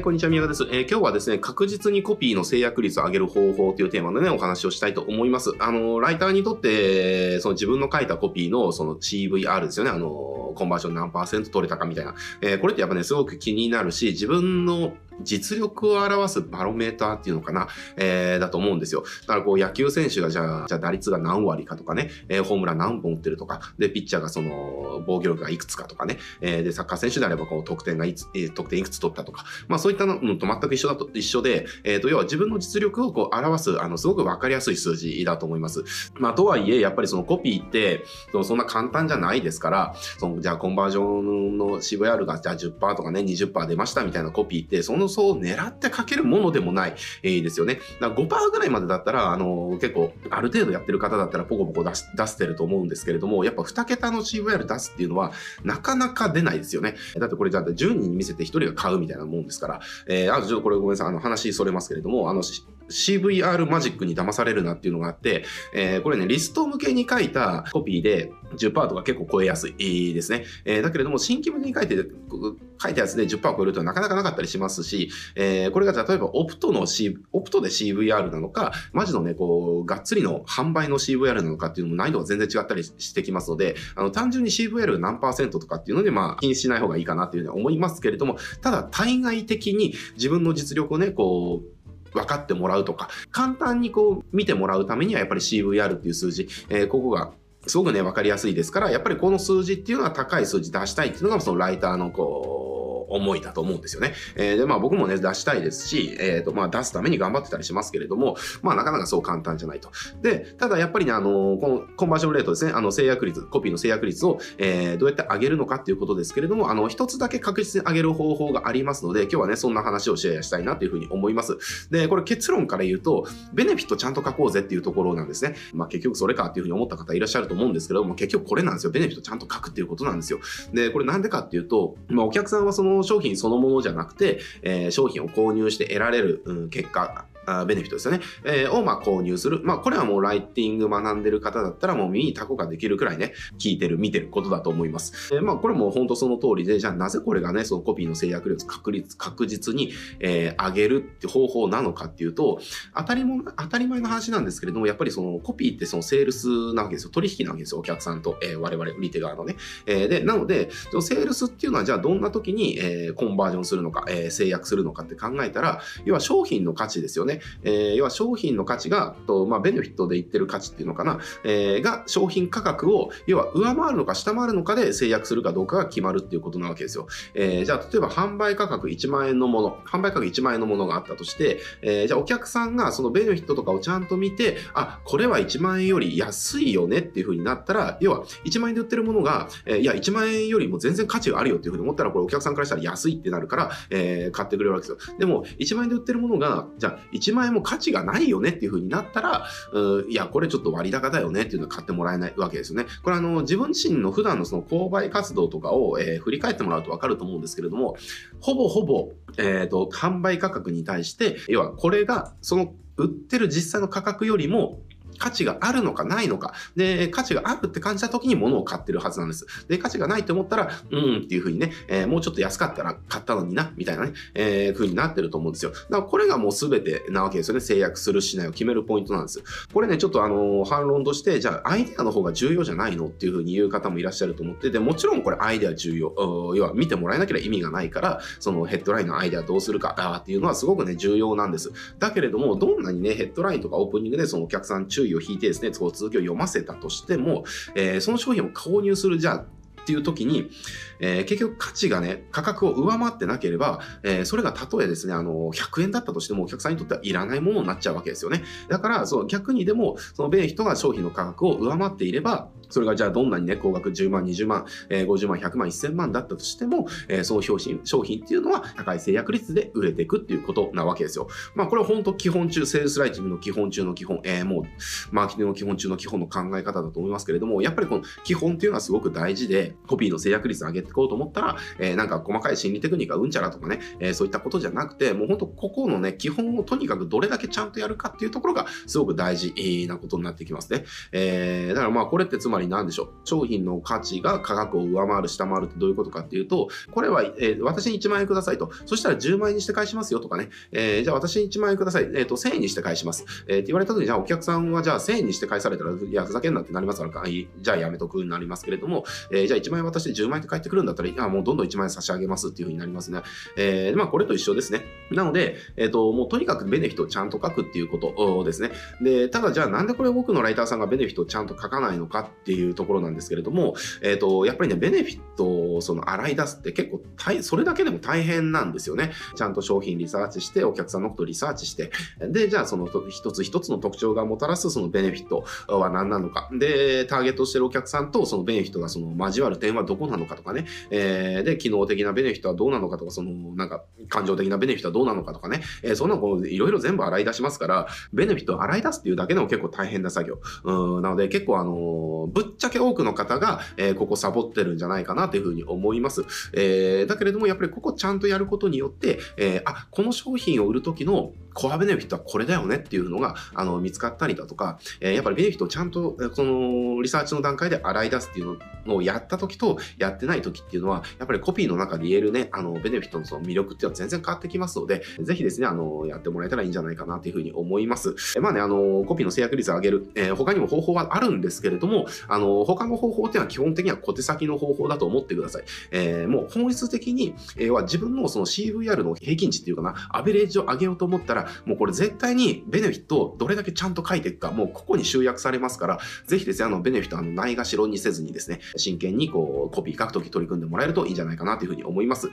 い、こんにちは、宮川です。えー今日はですね、確実にコピーの制約率を上げる方法というテーマでね、お話をしたいと思います。あの、ライターにとって、その自分の書いたコピーのその CVR ですよね、あの、コンバージョン何パーセント取れたかみたいな。えーこれってやっぱね、すごく気になるし、自分の実力を表すバロメーターっていうのかな、えーだと思うんですよ。だからこう野球選手がじゃあ、じゃあ打率が何割かとかね、えーホームラン何本打ってるとか、で、ピッチャーがその防御力がいくつかとかね、えーで、サッカー選手であればこう得点がいつ、えー得点いくつ取ったとか、まあそういったのと全く一緒だと、一緒で、えっ、と、要は自分の実力をこう表す、あの、すごくわかりやすい数字だと思います。まあとはいえ、やっぱりそのコピーって、そのそんな簡単じゃないですから、そのじゃあコンバージョンの CVR がじゃあ10%とかね、20%出ましたみたいなコピーって、そのそう狙ってかけるものでもない、えーですよね。だから5%ぐらいまでだったら、あの結構、ある程度やってる方だったらポコポコ出し出してると思うんですけれども、やっぱ2桁の CVR 出すっていうのは、なかなか出ないですよね。だってこれじゃあ10人に見せて1人が買うみたいなもんですから、えー、あちょっとこれごめんなさい、あの話それますけれども、あの、CVR マジックに騙されるなっていうのがあって、えーこれね、リスト向けに書いたコピーで10%とか結構超えやすいですね。えーだけれども、新規向けに書いて、書いたやつで10%超えるとなかなかなかったりしますし、えーこれが例えばオプトの C、オプトで CVR なのか、マジのね、こう、がっつりの販売の CVR なのかっていうのも難易度が全然違ったりしてきますので、あの、単純に CVR 何パーセントとかっていうので、まあ、気にしない方がいいかなっていうふうには思いますけれども、ただ、対外的に自分の実力をね、こう、分かってもらうとか、簡単にこう見てもらうためにはやっぱり CVR っていう数字、えーここがすごくね、分かりやすいですから、やっぱりこの数字っていうのは高い数字出したいっていうのがそのライターのこう、思いだと思うんですよね。えーで、まあ僕もね、出したいですし、えっ、と、まあ出すために頑張ってたりしますけれども、まあなかなかそう簡単じゃないと。で、ただやっぱりね、あのこのコンバージョンレートですね、あの制約率、コピーの制約率を、えーどうやって上げるのかっていうことですけれども、あの、一つだけ確実に上げる方法がありますので、今日はね、そんな話をシェアしたいなというふうに思います。で、これ結論から言うと、ベネフィットちゃんと書こうぜっていうところなんですね。まあ結局それかっていうふうに思った方いらっしゃると思うんですけども、結局これなんですよ。ベネフィットちゃんと書くっていうことなんですよ。で、これなんでかっていうと、まあお客さんはその商品そのものじゃなくて、えー商品を購入して得られる、うん結果、あベネフィットですよね。えーを、まあ、購入する。まあ、これはもうライティング学んでる方だったら、もう耳にタコができるくらいね、聞いてる、見てることだと思います。えーまあ、これも本当その通りで、じゃあなぜこれがね、そのコピーの制約率確率、確実に、えー上げるって方法なのかっていうと、当たりも、当たり前の話なんですけれども、やっぱりそのコピーってそのセールスなわけですよ。取引なわけですよ。お客さんと、えー我々、売り手側のね。えで、なので、そのセールスっていうのは、じゃあどんな時に、えコンバージョンするのか、え制約するのかって考えたら、要は商品の価値ですよね。えー要は商品の価値が、とまあ、ベネフィットで言ってる価値っていうのかな、えーが商品価格を、要は上回るのか下回るのかで制約するかどうかが決まるっていうことなわけですよ。えーじゃあ、例えば販売価格1万円のもの、販売価格1万円のものがあったとして、えーじゃあお客さんがそのベネフィットとかをちゃんと見て、あ、これは1万円より安いよねっていう風になったら、要は1万円で売ってるものが、えーいや、1万円よりも全然価値があるよっていう風に思ったら、これお客さんからしたら安いってなるから、えー買ってくれるわけですよ。でも、1万円で売ってるものが、じゃあ1万円も価値がないよねっていう風になったら、いや、これちょっと割高だよねっていうのは買ってもらえないわけですよね。これあの、自分自身の普段のその購買活動とかを、えー振り返ってもらうとわかると思うんですけれども、ほぼほぼ、えっ、と、販売価格に対して、要はこれが、その売ってる実際の価格よりも、価値があるのかないのか。で、価値があるって感じた時に物を買ってるはずなんです。で、価値がないと思ったら、うんっていう風にね、えーもうちょっと安かったら買ったのにな、みたいなね、えー風になってると思うんですよ。だからこれがもう全てなわけですよね。制約するしないを決めるポイントなんです。これね、ちょっとあのー反論として、じゃあアイデアの方が重要じゃないのっていう風に言う方もいらっしゃると思って、で、もちろんこれアイデア重要。要は見てもらえなければ意味がないから、そのヘッドラインのアイデアどうするかっていうのはすごくね、重要なんです。だけれども、どんなにね、ヘッドラインとかオープニングでそのお客さん注意を引いてですね、こう続きを読ませたとしても、えーその商品を購入するじゃあ、っていう時に、えー結局価値がね、価格を上回ってなければ、えーそれがたとえですね、あの、100円だったとしてもお客さんにとってはいらないものになっちゃうわけですよね。だから、そう、逆にでも、そのベネフィットが商品の価格を上回っていれば、それがじゃあどんなにね、高額10万、20万、えー50万、100万、1000万だったとしても、えーその商品、商品っていうのは高い制約率で売れていくっていうことなわけですよ。まあこれは本当基本中、セールスライティングの基本中の基本、えーもうマーケティングの基本中の基本の考え方だと思いますけれども、やっぱりこの基本っていうのはすごく大事で、コピーの制約率上げていこうと思ったら、えー、なんか細かい心理テクニックがうんちゃらとかね、えー、そういったことじゃなくて、もう本当ここのね、基本をとにかくどれだけちゃんとやるかっていうところがすごく大事なことになってきますね。えー、だからまあこれってつまり何でしょう？商品の価値が価格を上回る、下回るってどういうことかっていうと、これは、えー、私に1万円くださいと。そしたら10万円にして返しますよとかね。えー、じゃあ私に1万円ください。えっ、ー、と、1000円にして返します。えー、って言われた時に、じゃあお客さんはじゃあ1000円にして返されたら、いや、ふざけんなってなりますから、じゃあやめとくになりますけれども、えー、じゃあ1万円渡して10万円って返ってくるんだったら、いや、もうどんどん1万円差し上げますっていうふうになりますね。えー、まあこれと一緒ですね。なので、えっ、ー、と、もうとにかくベネフィットをちゃんと書くっていうことですね。で、ただじゃあなんでこれ多くのライターさんがベネフィットをちゃんと書かないのかっていうところなんですけれども、えっ、ー、と、やっぱりね、ベネフィットをその洗い出すって結構大、それだけでも大変なんですよね。ちゃんと商品リサーチして、お客さんのことリサーチして、で、じゃあその一つ一つの特徴がもたらすそのベネフィットは何なのか。で、ターゲットしてるお客さんとそのベネフィットがその交わる点はどこなのかとかね。えー、で、機能的なベネフィットはどうなのかとか、そのなんか感情的なベネフィットはどうどうなのかとかね。えー、そんなのこういろいろ全部洗い出しますから、ベネフィットを洗い出すっていうだけでも結構大変な作業。うん、なので結構あのぶっちゃけ多くの方が、えー、ここサボってるんじゃないかなというふうに思います。えー、だけれどもやっぱりここちゃんとやることによって、えー、あ、この商品を売るときのコアベネフィットはこれだよねっていうのが、あの、見つかったりだとか、えー、やっぱりベネフィットをちゃんと、その、リサーチの段階で洗い出すっていうののをやった時と、やってない時っていうのは、やっぱりコピーの中で言えるね、あの、ベネフィットのその魅力っていうのは全然変わってきますので、ぜひですね、あの、やってもらえたらいいんじゃないかなというふうに思います。えまあね、あの、コピーの制約率を上げる、えー、他にも方法はあるんですけれども、あの、他の方法っていうのは基本的には小手先の方法だと思ってください。えー、もう本質的に、えー、は自分のその CVR の平均値っていうかな、アベレージを上げようと思ったら、もうこれ絶対にベネフィットをどれだけちゃんと書いていくか、もうここに集約されますから、ぜひですね、あの、ベネフィット、あの、ないがしろにせずにですね、真剣にこう、コピー書くとき取り組んでもらえるといいんじゃないかなというふうに思います。